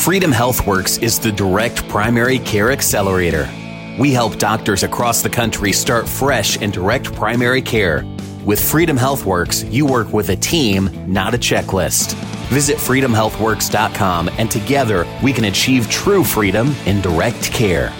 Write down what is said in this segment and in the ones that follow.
Freedom HealthWorks is the direct primary care accelerator. We help doctors across the country start fresh in direct primary care. With Freedom HealthWorks, you work with a team, not a checklist. Visit freedomhealthworks.com and together we can achieve true freedom in direct care.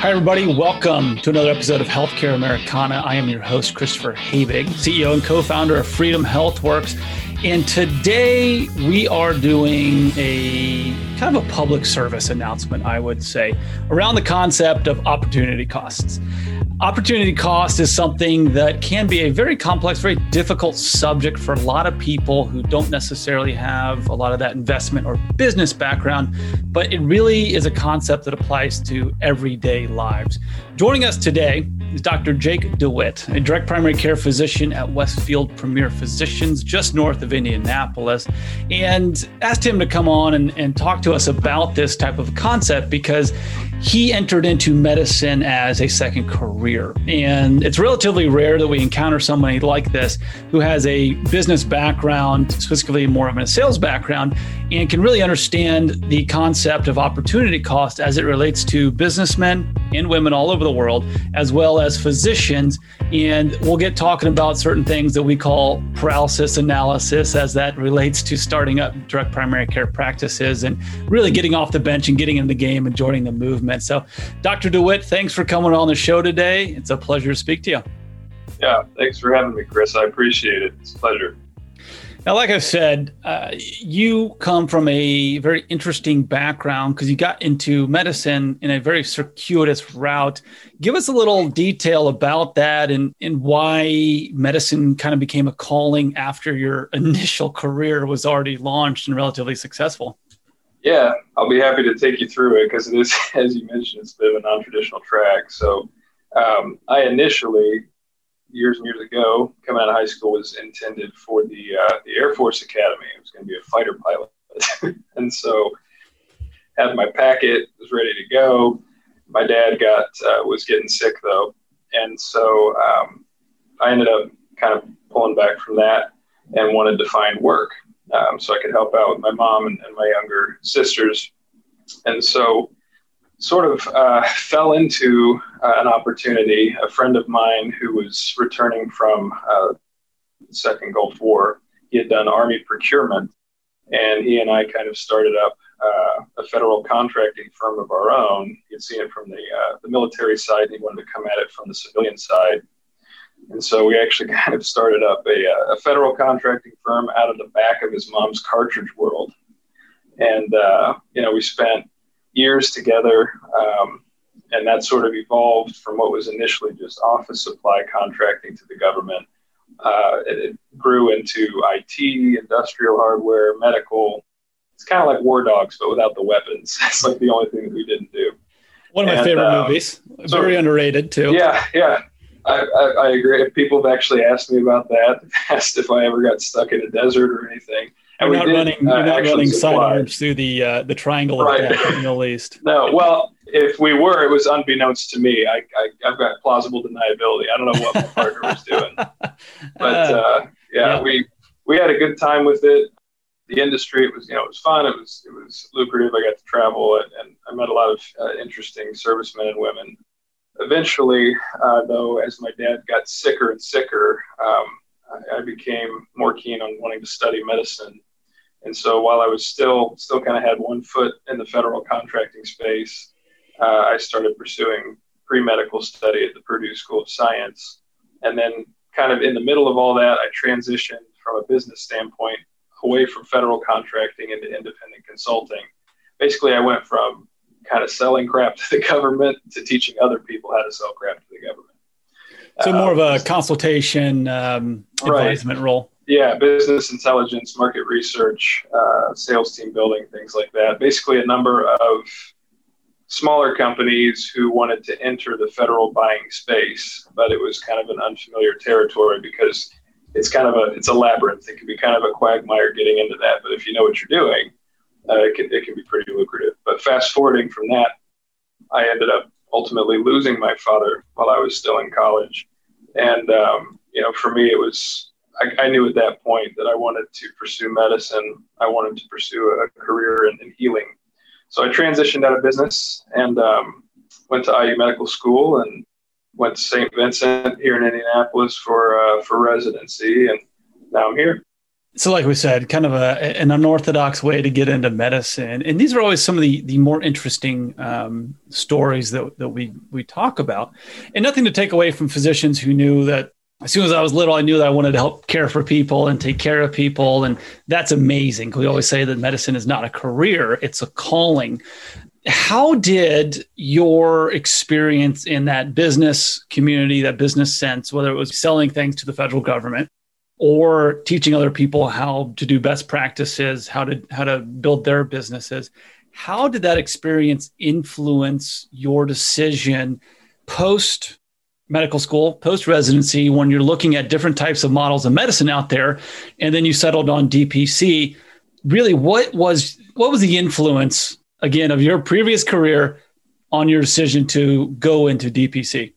Hi, everybody. Welcome to another episode of Healthcare Americana. I am your host, Christopher Habig, CEO and co founder of Freedom HealthWorks. And today we are doing a kind of a public service announcement, I would say, around the concept of opportunity costs. Opportunity cost is something that can be a very complex, very difficult subject for a lot of people who don't necessarily have a lot of that investment or business background, but it really is a concept that applies to everyday lives. Joining us today is Dr. Jake DeWitt, a direct primary care physician at Westfield Premier Physicians, just north of Indianapolis, and asked him to come on and, and talk to us about this type of concept because he entered into medicine as a second career. And it's relatively rare that we encounter somebody like this who has a business background, specifically more of a sales background, and can really understand the concept of opportunity cost as it relates to businessmen and women all over the world, as well as physicians. And we'll get talking about certain things that we call paralysis analysis as that relates to starting up direct primary care practices and really getting off the bench and getting in the game and joining the movement movement. So, Dr. DeWitt, thanks for coming on the show today. It's a pleasure to speak to you. Yeah, thanks for having me, Chris. I appreciate it. It's a pleasure. Now, like I said, uh, you come from a very interesting background because you got into medicine in a very circuitous route. Give us a little detail about that and, and why medicine kind of became a calling after your initial career was already launched and relatively successful. Yeah, I'll be happy to take you through it because it is, as you mentioned, it's a bit of a non-traditional track. So, um, I initially, years and years ago, coming out of high school, was intended for the uh, the Air Force Academy. It was going to be a fighter pilot, and so had my packet, was ready to go. My dad got uh, was getting sick though, and so um, I ended up kind of pulling back from that and wanted to find work um, so I could help out with my mom and, and my younger sisters. And so, sort of uh, fell into uh, an opportunity. A friend of mine who was returning from uh, the Second Gulf War, he had done Army procurement, and he and I kind of started up uh, a federal contracting firm of our own. He'd seen it from the uh, the military side, and he wanted to come at it from the civilian side. And so we actually kind of started up a, uh, a federal contracting firm out of the back of his mom's Cartridge World. And, uh, you know, we spent years together. Um, and that sort of evolved from what was initially just office supply contracting to the government. Uh, it, it, grew into IT, industrial hardware, medical. It's kind of like War Dogs, but without the weapons. That's like the only thing that we didn't do. One of my and, favorite um, movies. Very so, underrated too. Yeah, yeah. I, I, I, agree. People have actually asked me about that, asked if I ever got stuck in a desert or anything. And you're not did, running, uh, you're not running sidearms through the uh, the triangle of right. death in the Middle East. No, well, if we were, it was unbeknownst to me. I, I have got plausible deniability. I don't know what my partner was doing, but uh, yeah, yeah, we we had a good time with it. The industry, it was you know it was fun. It was it was lucrative. I got to travel and, and I met a lot of uh, interesting servicemen and women eventually, uh, though, as my dad got sicker and sicker, um, I, I, became more keen on wanting to study medicine. And so, while I was still still kind of had one foot in the federal contracting space, uh, I started pursuing pre medical study at the Purdue School of Science. And then, kind of in the middle of all that, I transitioned from a business standpoint away from federal contracting into independent consulting. Basically, I went from kind of selling crap to the government to teaching other people how to sell crap to the government. So more of a um, consultation um, advisement right. role. Yeah, business intelligence, market research, uh, sales team building, things like that. Basically, a number of smaller companies who wanted to enter the federal buying space, but it was kind of an unfamiliar territory because it's kind of a it's a labyrinth. It can be kind of a quagmire getting into that, but if you know what you're doing, uh, it can it can be pretty lucrative. But fast forwarding from that, I ended up ultimately losing my father while I was still in college, and um, you know, for me, it was I, I, knew at that point that I wanted to pursue medicine. I wanted to pursue a career in, in healing. so I transitioned out of business and um, went to IU Medical School and went to St. Vincent here in Indianapolis for uh, for residency, and now I'm here. So, like we said, kind of a, an unorthodox way to get into medicine, and these are always some of the the more interesting um, stories that that we we talk about. And nothing to take away from physicians who knew that as soon as I was little, I knew that I wanted to help care for people and take care of people, and that's amazing. We always say that medicine is not a career; it's a calling. How did your experience in that business community, that business sense, whether it was selling things to the federal government or teaching other people how to do best practices, how to how to build their businesses. How did that experience influence your decision post medical school, post residency, when you're looking at different types of models of medicine out there, and then you settled on DPC? Really, what was what was the influence again of your previous career on your decision to go into DPC?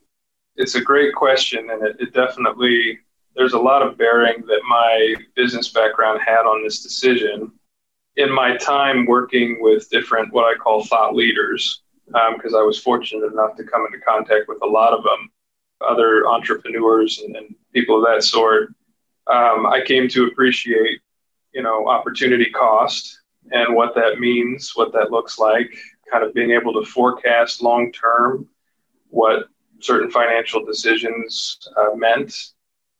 It's a great question, and it, it definitely there's a lot of bearing that my business background had on this decision. In my time working with different, what I call thought leaders, because um, I was fortunate enough to come into contact with a lot of them, other entrepreneurs and, and people of that sort, um, I came to appreciate, you know, opportunity cost and what that means, what that looks like, kind of being able to forecast long term what certain financial decisions uh, meant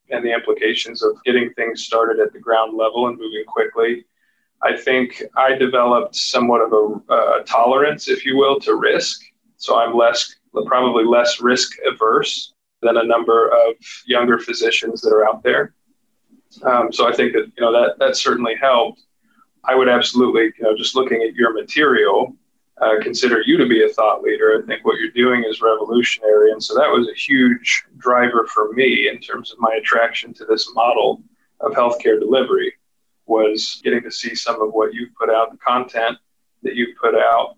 and the implications of getting things started at the ground level and moving quickly. I think I developed somewhat of a uh, tolerance, if you will, to risk. So I'm less, probably less risk averse than a number of younger physicians that are out there. Um, so I think that you know that that certainly helped. I would absolutely, you know, just looking at your material, uh, consider you to be a thought leader. I think what you're doing is revolutionary. And so that was a huge driver for me in terms of my attraction to this model of healthcare delivery was getting to see some of what you've put out, the content that you've put out.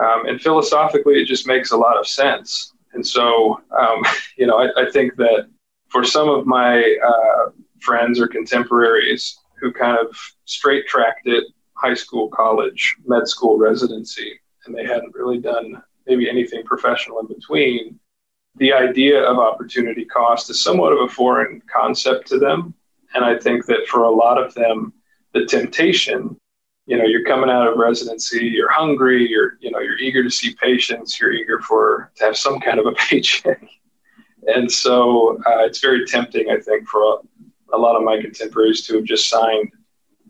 Um, and philosophically, it just makes a lot of sense. And so, um, you know, I, I, think that for some of my uh, friends or contemporaries who kind of straight tracked it, high school, college, med school, residency, and they hadn't really done maybe anything professional in between, the idea of opportunity cost is somewhat of a foreign concept to them. And I think that for a lot of them, the temptation, you know, you're coming out of residency, you're hungry, you're, you know, you're eager to see patients, you're eager for to have some kind of a paycheck. And so uh, it's very tempting, I think, for a, a lot of my contemporaries to have just signed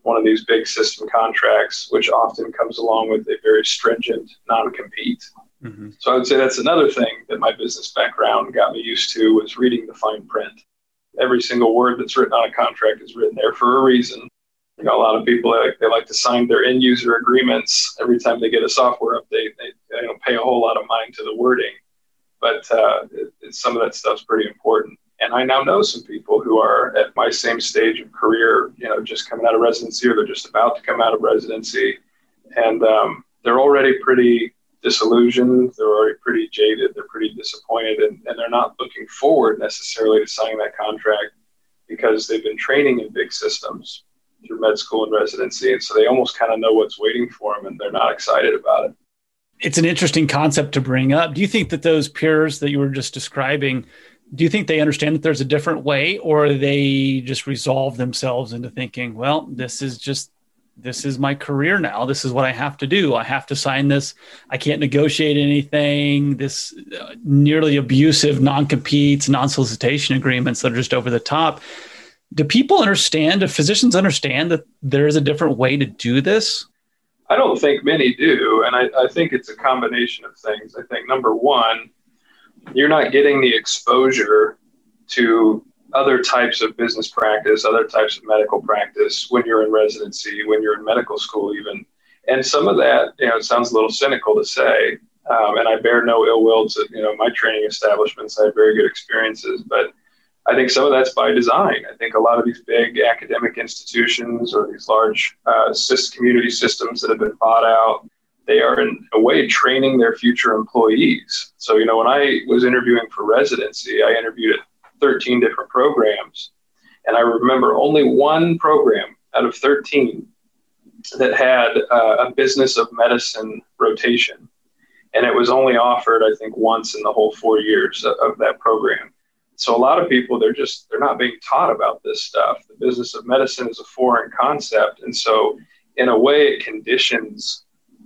one of these big system contracts, which often comes along with a very stringent non compete. Mm-hmm. So I would say that's another thing that my business background got me used to was reading the fine print. Every single word that's written on a contract is written there for a reason. You know, a lot of people they like, they like to sign their end user agreements every time they get a software update. They, they don't pay a whole lot of mind to the wording, but uh, it, some of that stuff's pretty important. And I now know some people who are at my same stage of career, you know, just coming out of residency or they're just about to come out of residency. And um, they're already pretty disillusioned. They're already pretty jaded. They're pretty disappointed. And, and they're not looking forward necessarily to signing that contract because they've been training in big systems through med school and residency. And so they almost kind of know what's waiting for them and they're not excited about it. It's an interesting concept to bring up. Do you think that those peers that you were just describing do you think they understand that there's a different way or they just resolve themselves into thinking well this is just this is my career now. This is what i have to do. I have to sign this. I can't negotiate anything. This uh, nearly abusive non-competes non-solicitation agreements that are just over the top. Do people understand do physicians understand that there is a different way to do this? I don't think many do and I, I think it's a combination of things. I think number one you're not getting the exposure to other types of business practice, other types of medical practice when you're in residency, when you're in medical school, even. And some of that, you know, it sounds a little cynical to say, um, and I bear no ill will to, you know, my training establishments. I have very good experiences, but I think some of that's by design. I think a lot of these big academic institutions or these large uh, community systems that have been bought out they are in a way training their future employees. So, you know, when I was interviewing for residency, I interviewed at 13 different programs. And I remember only one program out of 13 that had uh, a business of medicine rotation. And it was only offered, I think, once in the whole four years of, of that program. So a lot of people, they're just, they're not being taught about this stuff. The business of medicine is a foreign concept. And so in a way, it conditions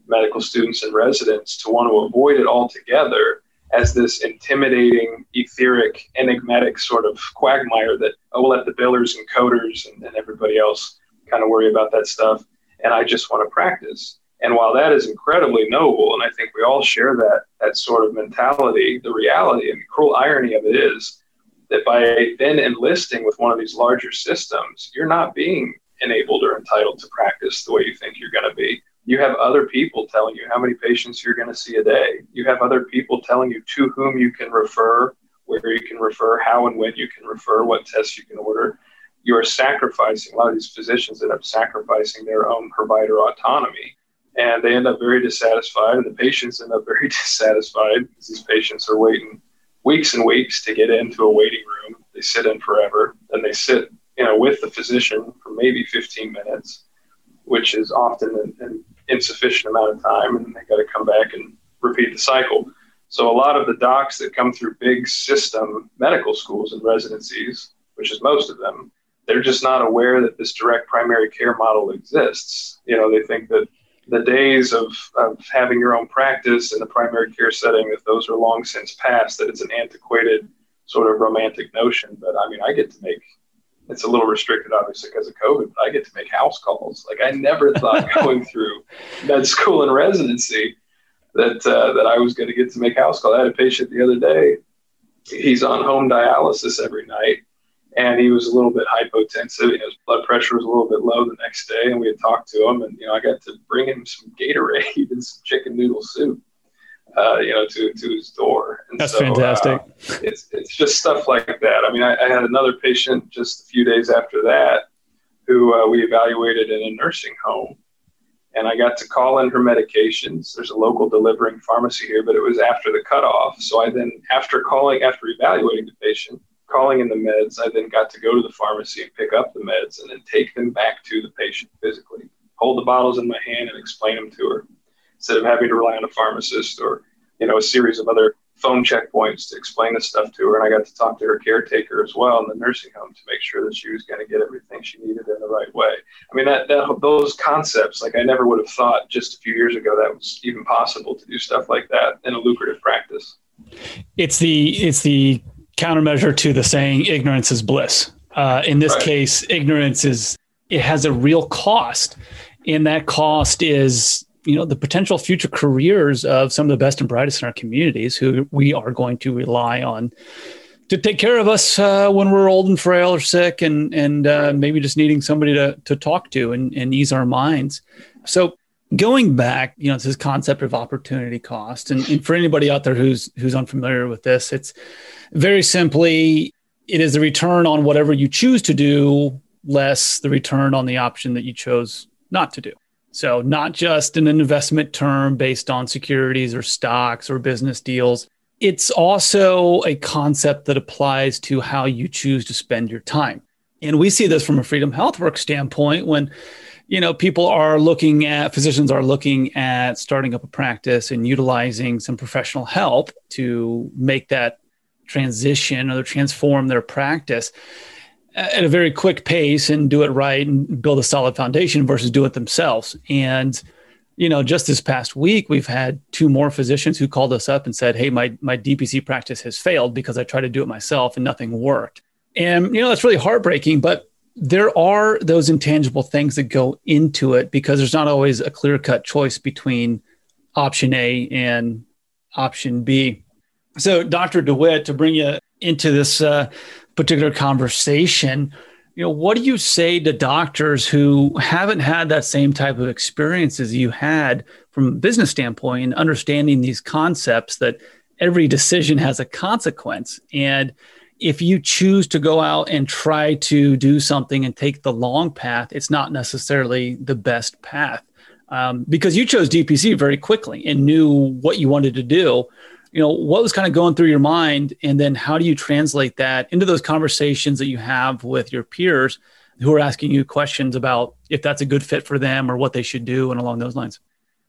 medical students and residents to want to avoid it altogether as this intimidating, etheric, enigmatic sort of quagmire that oh, we'll let the billers and coders and, and everybody else kind of worry about that stuff. And I just want to practice. And while that is incredibly noble, and I think we all share that that sort of mentality, the reality and the cruel irony of it is that by then enlisting with one of these larger systems, you're not being enabled or entitled to practice the way you think you're going to be. You have other people telling you how many patients you're going to see a day. You have other people telling you to whom you can refer, where you can refer, how and when you can refer, what tests you can order. You are sacrificing, a lot of these physicians end up sacrificing their own provider autonomy. And they end up very dissatisfied, and the patients end up very dissatisfied because these patients are waiting weeks and weeks to get into a waiting room. They sit in forever, and they sit, you know, with the physician for maybe 15 minutes, which is often an, an insufficient amount of time, and they got to come back and repeat the cycle. So a lot of the docs that come through big system medical schools and residencies, which is most of them, they're just not aware that this direct primary care model exists. You know, they think that the days of, of having your own practice in the primary care setting, that those are long since past, that it's an antiquated sort of romantic notion. But I mean, I get to make it's a little restricted, obviously, because of COVID, but I get to make house calls. Like I never thought going through med school and residency that uh, that I was going to get to make house calls. I had a patient the other day. He's on home dialysis every night, and he was a little bit hypotensive. His blood pressure was a little bit low the next day, and we had talked to him, and you know, I got to bring him some Gatorade and some chicken noodle soup uh, you know, to, to his door. And That's so, fantastic. Uh, it's, it's just stuff like that. I mean, I, I, had another patient just a few days after that who uh, we evaluated in a nursing home. And I got to call in her medications. There's a local delivering pharmacy here, but it was after the cutoff. So I then, after calling, after evaluating the patient, calling in the meds, I then got to go to the pharmacy and pick up the meds and then take them back to the patient physically, hold the bottles in my hand and explain them to her instead of having to rely on a pharmacist or you know a series of other phone checkpoints to explain this stuff to her. And I got to talk to her caretaker as well in the nursing home to make sure that she was going to get everything she needed in the right way. I mean, that, that those concepts, like I never would have thought just a few years ago that was even possible to do stuff like that in a lucrative practice. It's the it's the countermeasure to the saying ignorance is bliss. Uh, in this right. case, ignorance is it has a real cost, and that cost is you know the potential future careers of some of the best and brightest in our communities who we are going to rely on to take care of us uh, when we're old and frail or sick and and uh, maybe just needing somebody to to talk to and, and ease our minds. So going back you know to this concept of opportunity cost and, and for anybody out there who's who's unfamiliar with this it's very simply it is the return on whatever you choose to do less the return on the option that you chose not to do so, not just an investment term based on securities or stocks or business deals. It's also a concept that applies to how you choose to spend your time. And we see this from a Freedom Health Work standpoint when you know people are looking at physicians are looking at starting up a practice and utilizing some professional help to make that transition or transform their practice at a very quick pace and do it right and build a solid foundation versus do it themselves. And you know, just this past week, we've had two more physicians who called us up and said, "Hey, my my DPC practice has failed because I tried to do it myself and nothing worked." And you know, that's really heartbreaking. But there are those intangible things that go into it because there's not always a clear cut choice between option A and option B. So, Dr. DeWitt, to bring you into this uh, particular conversation you know what do you say to doctors who haven't had that same type of experience as you had from a business standpoint and understanding these concepts that every decision has a consequence? And if you choose to go out and try to do something and take the long path it's not necessarily the best path. Um, because you chose dpc very quickly and knew what you wanted to do you know what was kind of going through your mind and then how do you translate that into those conversations that you have with your peers who are asking you questions about if that's a good fit for them or what they should do and along those lines?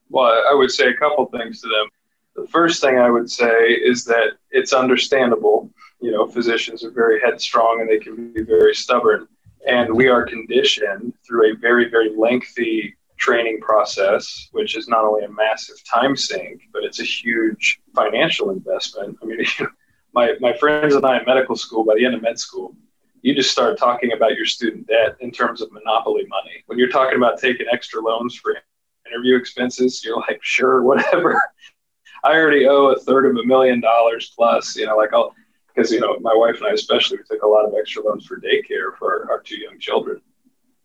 Well, I would say a couple things to them. The first thing I would say is that it's understandable. You know, physicians are very headstrong and they can be very stubborn. And we are conditioned through a very, very lengthy training process, which is not only a massive time sink, but it's a huge financial investment. I mean, my, my friends and I in medical school, by the end of med school, you just start talking about your student debt in terms of monopoly money. When you're talking about taking extra loans for interview expenses, you're like, sure, whatever. I already owe a third of a million dollars plus, you know, like I'll, because, you know, my wife and I especially, we took a lot of extra loans for daycare for our, our two young children.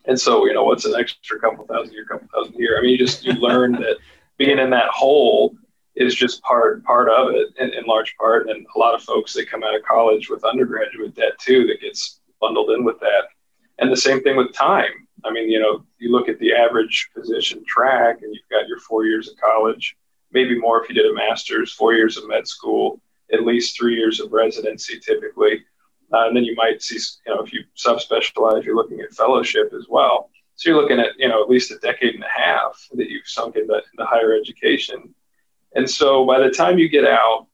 And so, you know, what's an extra couple thousand a couple thousand year? I mean, you just, you learn that being in that hole is just part part of it in, in large part. And a lot of folks that come out of college with undergraduate debt too that gets bundled in with that. And the same thing with time. I mean, you know, you look at the average physician track and you've got your four years of college, maybe more if you did a master's, four years of med school, at least three years of residency typically. Uh, and then you might see, you know, if you subspecialize, you're looking at fellowship as well. So you're looking at, you know, at least a decade and a half that you've sunk into, into higher education. And so by the time you get out,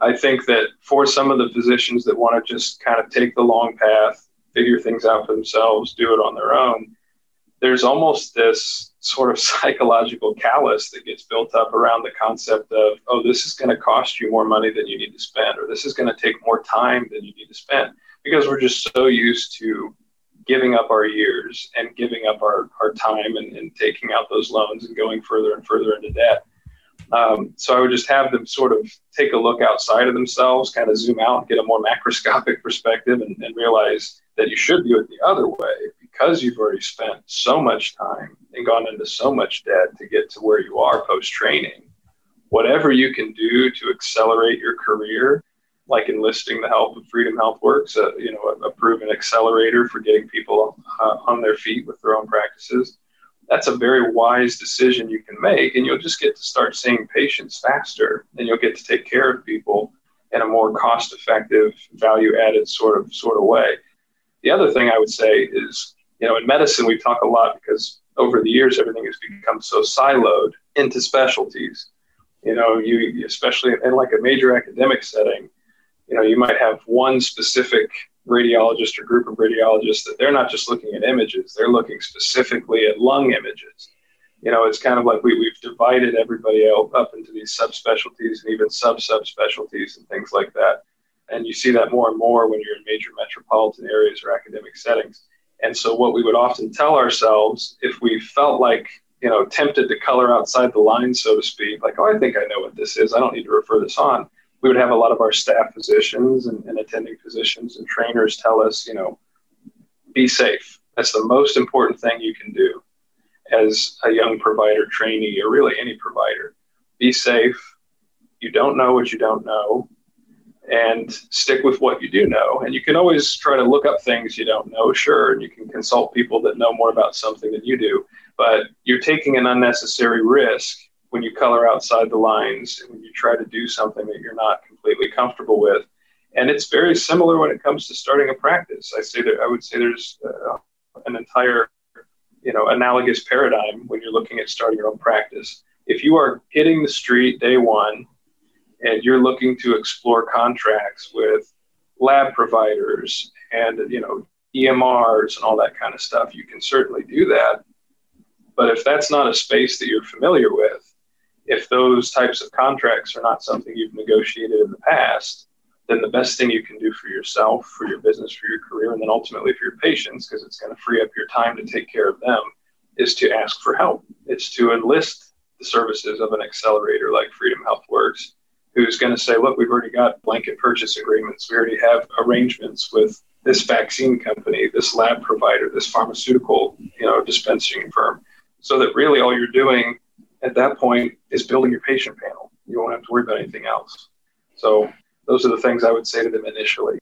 I think that for some of the physicians that want to just kind of take the long path, figure things out for themselves, do it on their own, there's almost this sort of psychological callus that gets built up around the concept of, oh, this is going to cost you more money than you need to spend, or this is going to take more time than you need to spend, because we're just so used to giving up our years and giving up our, our time and, and taking out those loans and going further and further into debt. Um, so I would just have them sort of take a look outside of themselves, kind of zoom out, get a more macroscopic perspective, and, and realize that you should do it the other way because you've already spent so much time and gone into so much debt to get to where you are post training. Whatever you can do to accelerate your career, like enlisting the help of Freedom HealthWorks, uh, you know, a, a, proven accelerator for getting people uh, on their feet with their own practices that's a very wise decision you can make and you'll just get to start seeing patients faster and you'll get to take care of people in a more cost effective value added sort of sort of way the other thing i would say is you know in medicine we talk a lot because over the years everything has become so siloed into specialties you know you especially in like a major academic setting you know you might have one specific radiologist or group of radiologists that they're not just looking at images, they're looking specifically at lung images. You know, it's kind of like we, we've divided everybody up into these subspecialties and even sub subspecialties and things like that. And you see that more and more when you're in major metropolitan areas or academic settings. And so, what we would often tell ourselves if we felt like, you know, tempted to color outside the lines, so to speak, like, oh, I think I know what this is, I don't need to refer this on we would have a lot of our staff physicians and, and attending physicians and trainers tell us, you know, be safe. That's the most important thing you can do as a young provider trainee or really any provider. Be safe. You don't know what you don't know and stick with what you do know. And you can always try to look up things you don't know, sure, and you can consult people that know more about something than you do, but you're taking an unnecessary risk when you color outside the lines and when you try to do something that you're not completely comfortable with. And it's very similar when it comes to starting a practice. I say that I would say there's uh, an entire, you know, analogous paradigm when you're looking at starting your own practice. If you are hitting the street day one and you're looking to explore contracts with lab providers and you know EMRs and all that kind of stuff, you can certainly do that. But if that's not a space that you're familiar with, if those types of contracts are not something you've negotiated in the past, then the best thing you can do for yourself, for your business, for your career, and then ultimately for your patients, because it's going to free up your time to take care of them, is to ask for help. It's to enlist the services of an accelerator like Freedom HealthWorks, who's going to say, look, we've already got blanket purchase agreements. We already have arrangements with this vaccine company, this lab provider, this pharmaceutical, you know, dispensing firm. So that really all you're doing at that point is building your patient panel. You won't have to worry about anything else. So those are the things I would say to them initially.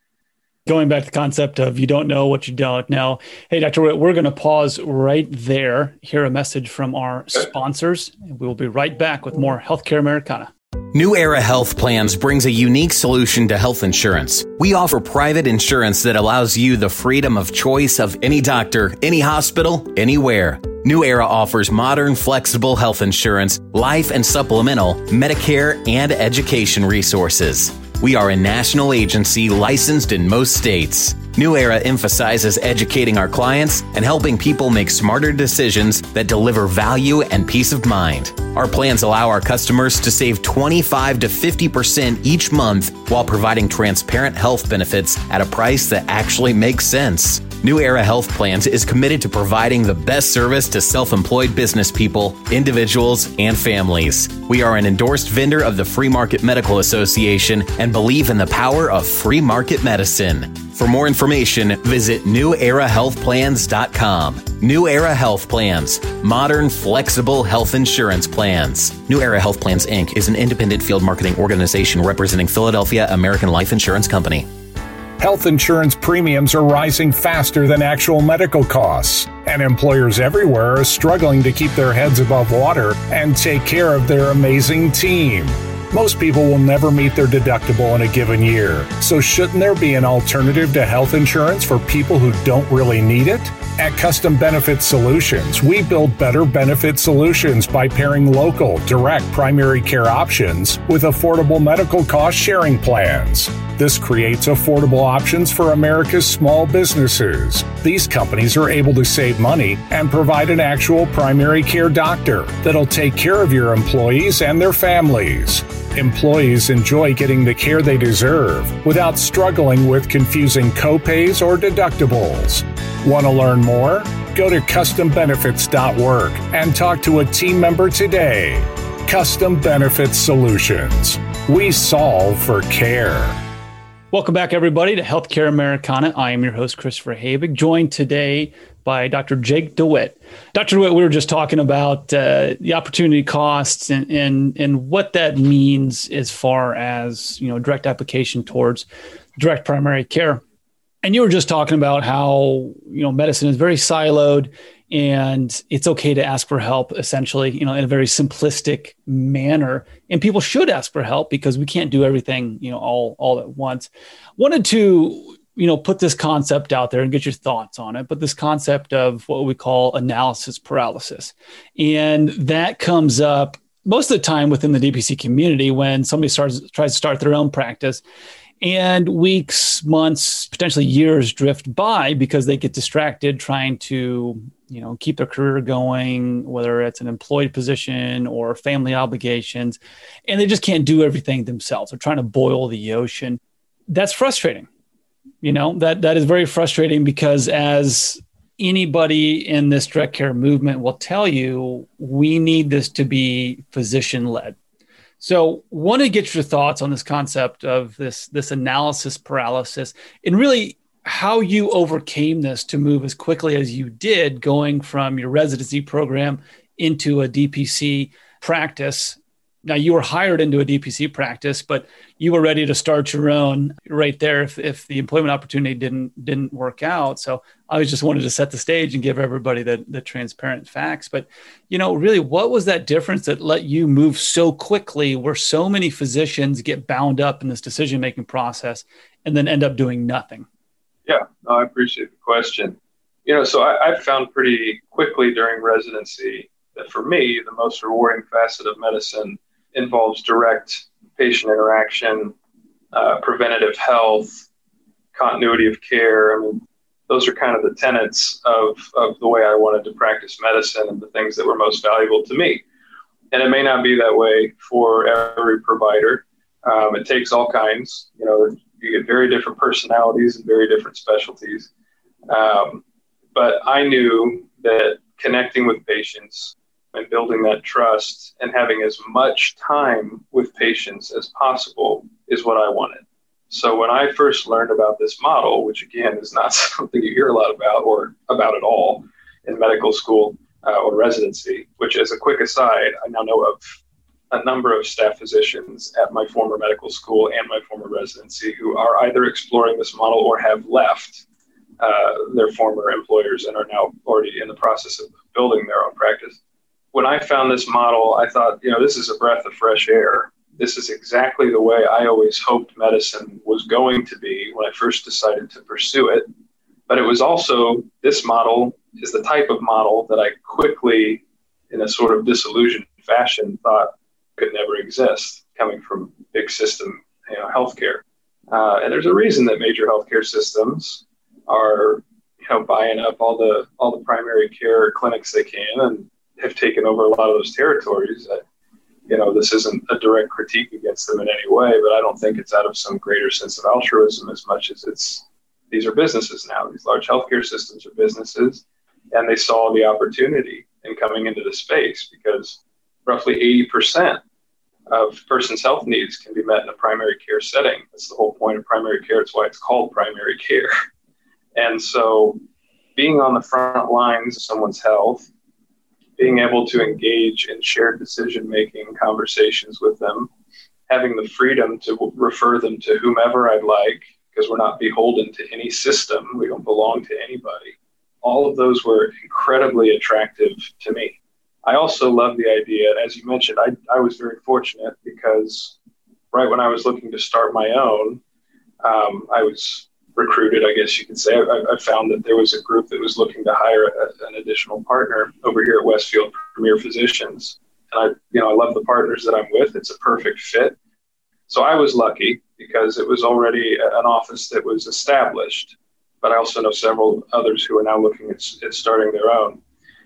Going back to the concept of you don't know what you don't know. Hey, Dr. Witt, we're going to pause right there, hear a message from our sponsors, and we will be right back with more Healthcare Americana. New Era Health Plans brings a unique solution to health insurance. We offer private insurance that allows you the freedom of choice of any doctor, any hospital, anywhere. New Era offers modern, flexible health insurance, life and supplemental, Medicare, and education resources. We are a national agency licensed in most states. New Era emphasizes educating our clients and helping people make smarter decisions that deliver value and peace of mind. Our plans allow our customers to save 25 to 50% each month while providing transparent health benefits at a price that actually makes sense. New Era Health Plans is committed to providing the best service to self employed business people, individuals, and families. We are an endorsed vendor of the Free Market Medical Association and believe in the power of free market medicine. For more information, visit newerahealthplans.com. New Era Health Plans, modern, flexible health insurance plans. New Era Health Plans, Inc. is an independent field marketing organization representing Philadelphia American Life Insurance Company. Health insurance premiums are rising faster than actual medical costs, and employers everywhere are struggling to keep their heads above water and take care of their amazing team. Most people will never meet their deductible in a given year, so shouldn't there be an alternative to health insurance for people who don't really need it? At Custom Benefit Solutions, we build better benefit solutions by pairing local, direct primary care options with affordable medical cost sharing plans. This creates affordable options for America's small businesses. These companies are able to save money and provide an actual primary care doctor that'll take care of your employees and their families. Employees enjoy getting the care they deserve without struggling with confusing copays or deductibles. Want to learn more? Go to custombenefits.work and talk to a team member today. Custom Benefits Solutions. We solve for care. Welcome back, everybody, to Healthcare Americana. I am your host, Christopher Habig, joined today by Dr. Jake DeWitt. Dr. DeWitt, we were just talking about uh, the opportunity costs and, and and what that means as far as you know direct application towards direct primary care. And you were just talking about how you know medicine is very siloed and it's okay to ask for help essentially you know in a very simplistic manner. And people should ask for help because we can't do everything you know all all at once. Wanted to you know put this concept out there and get your thoughts on it but this concept of what we call analysis paralysis. And that comes up most of the time within the dpc community when somebody starts tries to start their own practice and weeks months potentially years drift by because they get distracted trying to you know keep their career going whether it's an employed position or family obligations and they just can't do everything themselves. They're trying to boil the ocean. That's frustrating. You know that that is very frustrating because as anybody in this direct care movement will tell you we need this to be physician led so want to get your thoughts on this concept of this this analysis paralysis and really how you overcame this to move as quickly as you did, going from your residency program into a DPC practice. Now you were hired into a DPC practice, but you were ready to start your own right there if, if the employment opportunity didn't didn't work out. So I just wanted to set the stage and give everybody the, the transparent facts. But you know, really, what was that difference that let you move so quickly where so many physicians get bound up in this decision making process and then end up doing nothing? Yeah, no, I appreciate the question. You know, so I, I found pretty quickly during residency that for me, the most rewarding facet of medicine involves direct patient interaction, uh, preventative health, continuity of care. I mean, those are kind of the tenets of, of the way I wanted to practice medicine and the things that were most valuable to me. And it may not be that way for every provider. Um, it takes all kinds. You know, you get very different personalities and very different specialties. Um, but I knew that connecting with patients and building that trust and having as much time with patients as possible is what I wanted. So when I first learned about this model, which again is not something you hear a lot about or about at all in medical school uh, or residency, which as a quick aside, I now know of a number of staff physicians at my former medical school and my former residency who are either exploring this model or have left uh, their former employers and are now already in the process of building their own practice. I found this model, I thought, you know, this is a breath of fresh air this is exactly the way I always hoped medicine was going to be when I first decided to pursue it. But it was also this model is the type of model that I quickly, in a sort of disillusioned fashion, thought could never exist coming from big system you know, healthcare. Uh, and there's a reason that major healthcare systems are you know buying up all the all the primary care clinics they can and have taken over a lot of those territories. That, you know, this isn't a direct critique against them in any way, but I don't think it's out of some greater sense of altruism as much as it's these are businesses now. These large healthcare systems are businesses, and they saw the opportunity in coming into the space because roughly 80% of person's health needs can be met in a primary care setting. That's the whole point of primary care. It's why it's called primary care. And so, being on the front lines of someone's health, being able to engage in shared decision making conversations with them, having the freedom to refer them to whomever I'd like, because we're not beholden to any system, we don't belong to anybody. All of those were incredibly attractive to me. I also love the idea, as you mentioned, I, I was very fortunate because right when I was looking to start my own, um, I was recruited, I guess you could say. I, I, found that there was a group that was looking to hire a, an additional partner over here at Westfield Premier Physicians. And I, you know, I love the partners that I'm with. It's a perfect fit. So I was lucky because it was already an office that was established. But I also know several others who are now looking at, at starting their own.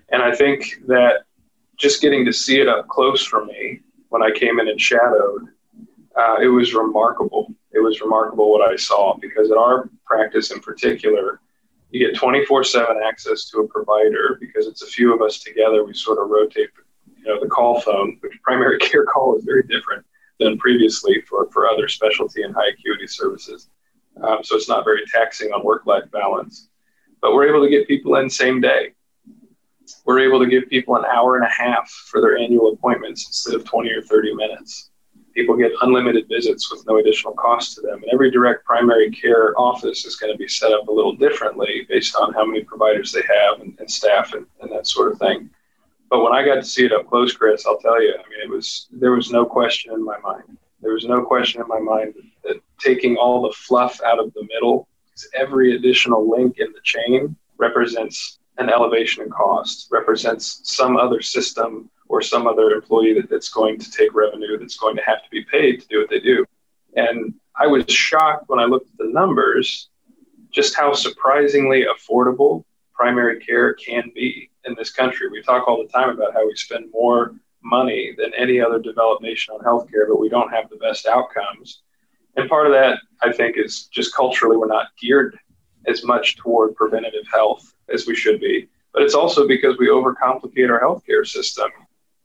And I think that just getting to see it up close for me when I came in and shadowed, uh, it was remarkable it was remarkable what I saw because in our practice in particular, you get 24 7 access to a provider because it's a few of us together. We sort of rotate, you know, the call phone, which primary care call is very different than previously for, for other specialty and high acuity services. Um, so it's not very taxing on work life balance. But we're able to get people in same day. We're able to give people an hour and a half for their annual appointments instead of 20 or 30 minutes people get unlimited visits with no additional cost to them. And every direct primary care office is going to be set up a little differently based on how many providers they have and, and staff and, and, that sort of thing. But when I got to see it up close, Chris, I'll tell you, I mean, it was there was no question in my mind. There was no question in my mind that, taking all the fluff out of the middle, every additional link in the chain represents an elevation in cost, represents some other system or some other employee that, that's going to take revenue that's going to have to be paid to do what they do. And I was shocked when I looked at the numbers just how surprisingly affordable primary care can be in this country. We talk all the time about how we spend more money than any other developed nation on healthcare, but we don't have the best outcomes. And part of that, I think, is just culturally, we're not geared as much toward preventative health as we should be. But it's also because we overcomplicate our healthcare system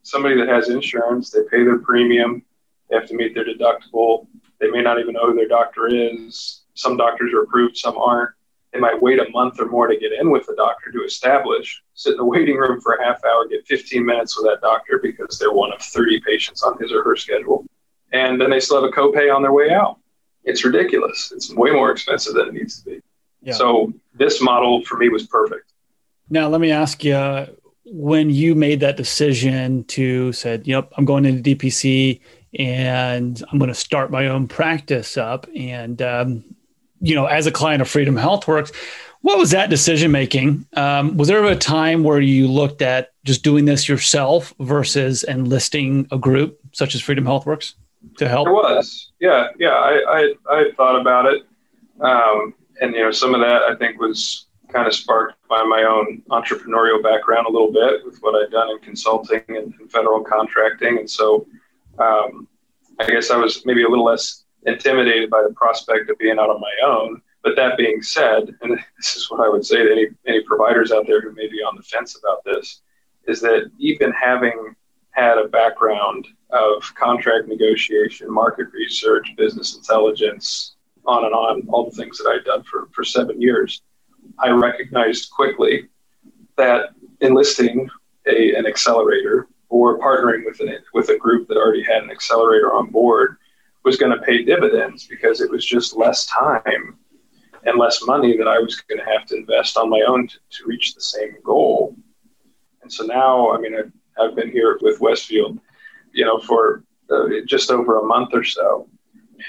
somebody that has insurance, they pay their premium, they have to meet their deductible. They may not even know who their doctor is. Some doctors are approved, some aren't. They might wait a month or more to get in with the doctor to establish, sit in the waiting room for a half hour, get 15 minutes with that doctor because they're one of 30 patients on his or her schedule. And then they still have a copay on their way out. It's ridiculous. It's way more expensive than it needs to be. Yeah. So this model for me was perfect. Now, let me ask you when you made that decision to said, yep, I'm going into DPC and I'm going to start my own practice up. And, um, you know, as a client of Freedom HealthWorks, what was that decision making? Um, was there a time where you looked at just doing this yourself versus enlisting a group such as Freedom HealthWorks to help? There was, yeah, yeah. I I, I thought about it, um, and you know, some of that I think was kind of sparked by my own entrepreneurial background a little bit with what I'd done in consulting and, and federal contracting. And so um, I guess I was maybe a little less intimidated by the prospect of being out on my own. But that being said, and this is what I would say to any, any providers out there who may be on the fence about this, is that even having had a background of contract negotiation, market research, business intelligence, on and on, all the things that I'd done for, for seven years, I recognized quickly that enlisting a, an accelerator or partnering with an, with a group that already had an accelerator on board was going to pay dividends because it was just less time and less money that I was going to have to invest on my own to, to reach the same goal. And so now, I mean, I've, I've been here with Westfield, you know, for uh, just over a month or so.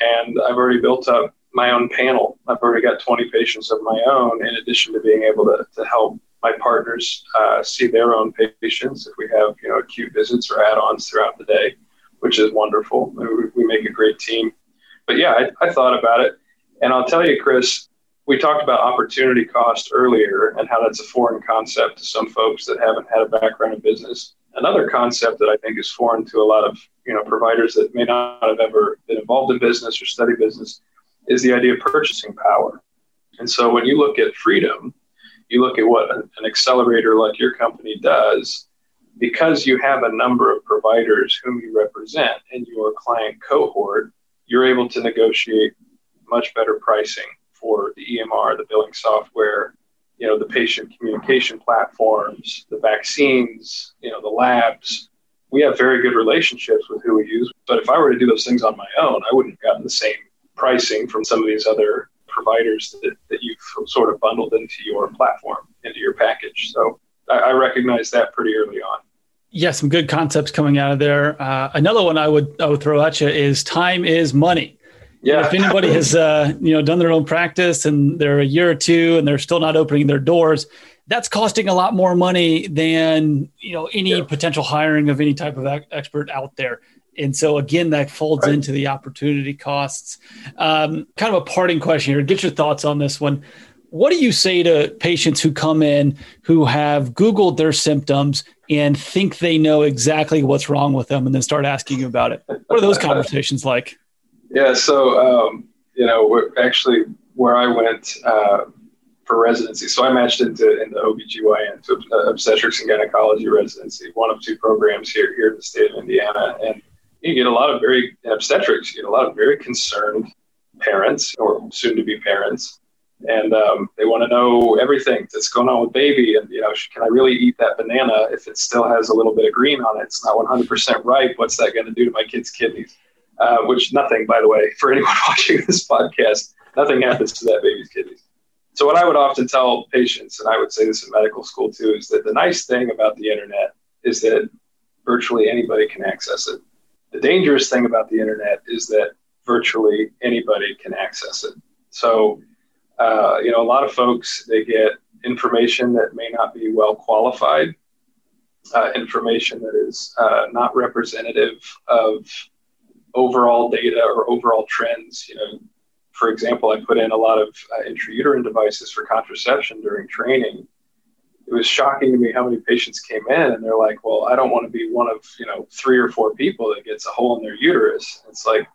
And I've already built up my own panel. I've already got 20 patients of my own, in addition to being able to, to help my partners uh, see their own patients if we have you know acute visits or add-ons throughout the day, which is wonderful. We, make a great team. But yeah, I, I thought about it, and I'll tell you, Chris, we talked about opportunity cost earlier and how that's a foreign concept to some folks that haven't had a background in business. Another concept that I think is foreign to a lot of you know providers that may not have ever been involved in business or study business is the idea of purchasing power. And so when you look at freedom, you look at what an, accelerator like your company does, because you have a number of providers whom you represent in your client cohort, you're able to negotiate much better pricing for the EMR, the billing software, you know, the patient communication platforms, the vaccines, you know, the labs. We have very good relationships with who we use. But if I were to do those things on my own, I wouldn't have gotten the same pricing from some of these other providers that, that you've sort of bundled into your platform, into your package. So I, I recognize that pretty early on. Yeah, some good concepts coming out of there. Uh, another one I would I would throw at you is time is money. Yeah. if anybody has uh, you know done their own practice and they're a year or two and they're still not opening their doors, that's costing a lot more money than you know any yeah. potential hiring of any type of expert out there. And so again, that folds right. into the opportunity costs. Um, kind of a parting question here. Get your thoughts on this one. What do you say to patients who come in who have Googled their symptoms and think they know exactly what's wrong with them and then start asking you about it? What are those conversations like? Yeah, so um, you know, actually, where I went uh, for residency, so I matched into in the OBGYN, so uh, obstetrics and gynecology residency, one of two programs here here in the state of Indiana, and you get a lot of very obstetrics, you get a lot of very concerned parents or soon to be parents. And um, they want to know everything that's going on with baby. And, you know, can I really eat that banana if it still has a little bit of green on it? It's not 100% ripe. What's that going to do to my kid's kidneys? Uh, which nothing, by the way, for anyone watching this podcast, nothing happens to that baby's kidneys. So, what I would often tell patients, and I would say this in medical school too, is that the nice thing about the internet is that virtually anybody can access it. The dangerous thing about the internet is that virtually anybody can access it. So, uh, you know, a lot of folks they get information that may not be well qualified, uh, information that is uh, not representative of overall data or overall trends. You know, for example, I put in a lot of uh, intrauterine devices for contraception during training it was shocking to me how many patients came in and they're like, well, I don't want to be one of, you know, three or four people that gets a hole in their uterus. It's like,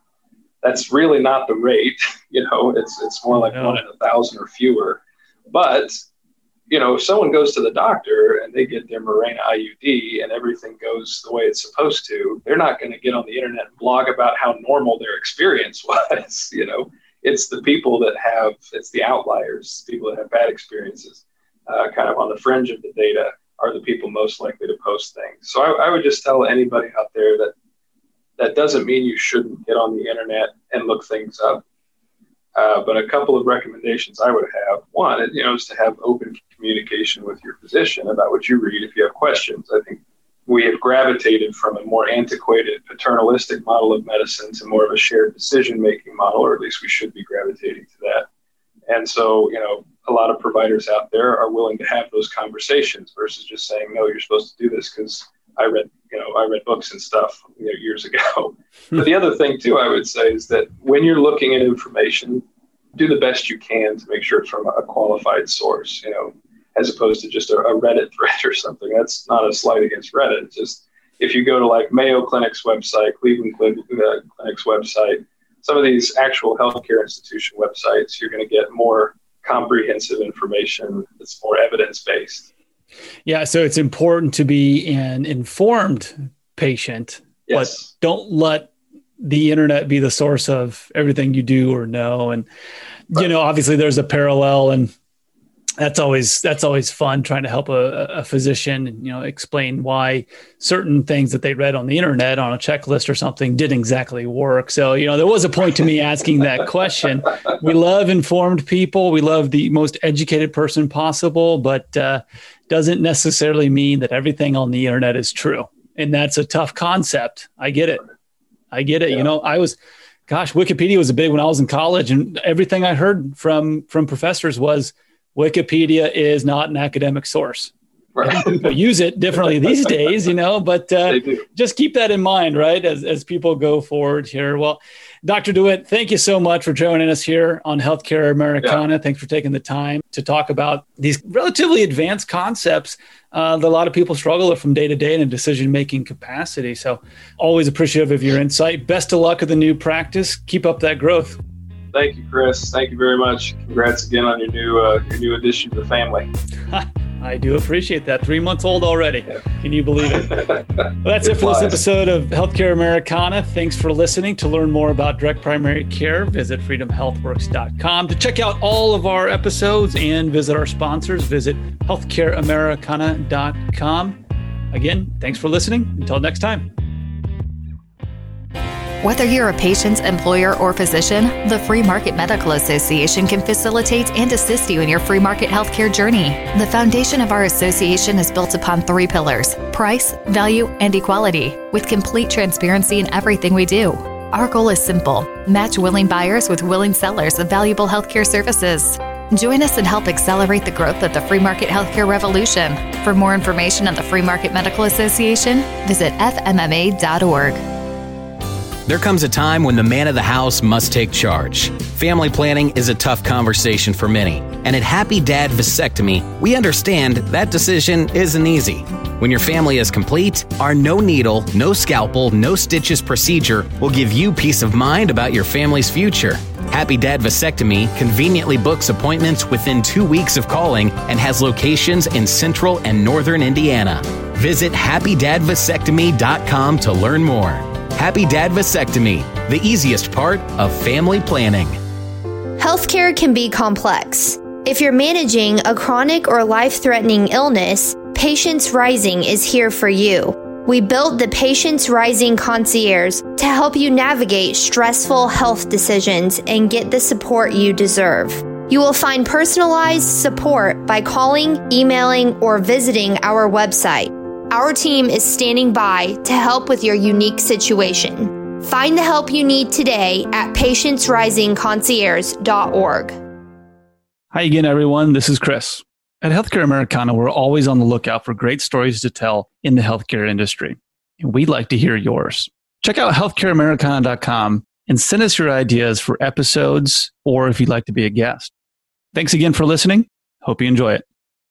that's really not the rate. You know, it's, it's more like one in a thousand or fewer. But, you know, if someone goes to the doctor and they get their Mirena IUD and everything goes the way it's supposed to, they're not going to get on the internet and blog about how normal their experience was. You know, it's the people that have, it's the outliers, people that have bad experiences uh, kind of on the fringe of the data are the people most likely to post things. So I, I, would just tell anybody out there that that doesn't mean you shouldn't get on the internet and look things up. Uh, but a couple of recommendations I would have. One, you know, is to have open communication with your physician about what you read if you have questions. I think we have gravitated from a more antiquated paternalistic model of medicine to more of a shared decision making model, or at least we should be gravitating to that. And so, you know, a lot of providers out there are willing to have those conversations versus just saying, no, you're supposed to do this because I read, you know, I read books and stuff you know, years ago. Hmm. but the other thing too, I would say is that when you're looking at information, do the best you can to make sure it's from a qualified source, you know, as opposed to just a, a Reddit thread or something. That's not a slight against Reddit. It's just if you go to like Mayo Clinic's website, Cleveland uh, Clinic's website, some of these actual healthcare institution websites, you're going to get more comprehensive information that's more evidence based. Yeah, so it's important to be an informed patient, yes. but don't let the internet be the source of everything you do or know. And right. you know, obviously, there's a parallel and that's always that's always fun trying to help a, a physician you know explain why certain things that they read on the internet on a checklist or something didn't exactly work. So you know there was a point to me asking that question. We love informed people. We love the most educated person possible but uh, doesn't necessarily mean that everything on the internet is true. And that's a tough concept. I get it. I get it. Yeah. You know, I was, gosh, Wikipedia was a big when I was in college, and everything I heard from from professors was Wikipedia is not an academic source. Right. People use it differently these days, you know, but uh, just keep that in mind, right? As, as people go forward here. Well, Dr. DeWitt, thank you so much for joining us here on Healthcare Americana. Yeah. Thanks for taking the time to talk about these relatively advanced concepts uh, that a lot of people struggle with from day to day in a decision making capacity. So, always appreciative of your insight. Best of luck with the new practice. Keep up that growth. Thank you, Chris. Thank you very much. Congrats again on your new uh, your new addition to the family. I do appreciate that. Three months old already. Can you believe it? well, that's it for this episode of Healthcare Americana. Thanks for listening. To learn more about direct primary care, visit freedomhealthworks.com. To check out all of our episodes and visit our sponsors, visit healthcareamericana.com. Again, thanks for listening. Until next time. Whether you're a patient, employer, or physician, the Free Market Medical Association can facilitate and assist you in your free market healthcare journey. The foundation of our association is built upon three pillars price, value, and equality, with complete transparency in everything we do. Our goal is simple match willing buyers with willing sellers of valuable healthcare services. Join us and help accelerate the growth of the free market healthcare revolution. For more information on the Free Market Medical Association, visit fmma.org. There comes a time when the man of the house must take charge. Family planning is a tough conversation for many, and at Happy Dad Vasectomy, we understand that decision isn't easy. When your family is complete, our no needle, no scalpel, no stitches procedure will give you peace of mind about your family's future. Happy Dad Vasectomy conveniently books appointments within two weeks of calling and has locations in central and northern Indiana. Visit happydadvasectomy.com to learn more. Happy Dad Vasectomy, the easiest part of family planning. Healthcare can be complex. If you're managing a chronic or life threatening illness, Patients Rising is here for you. We built the Patients Rising Concierge to help you navigate stressful health decisions and get the support you deserve. You will find personalized support by calling, emailing, or visiting our website. Our team is standing by to help with your unique situation. Find the help you need today at patientsrisingconcierge.org. Hi again, everyone. This is Chris. At Healthcare Americana, we're always on the lookout for great stories to tell in the healthcare industry. And we'd like to hear yours. Check out healthcareamericana.com and send us your ideas for episodes or if you'd like to be a guest. Thanks again for listening. Hope you enjoy it.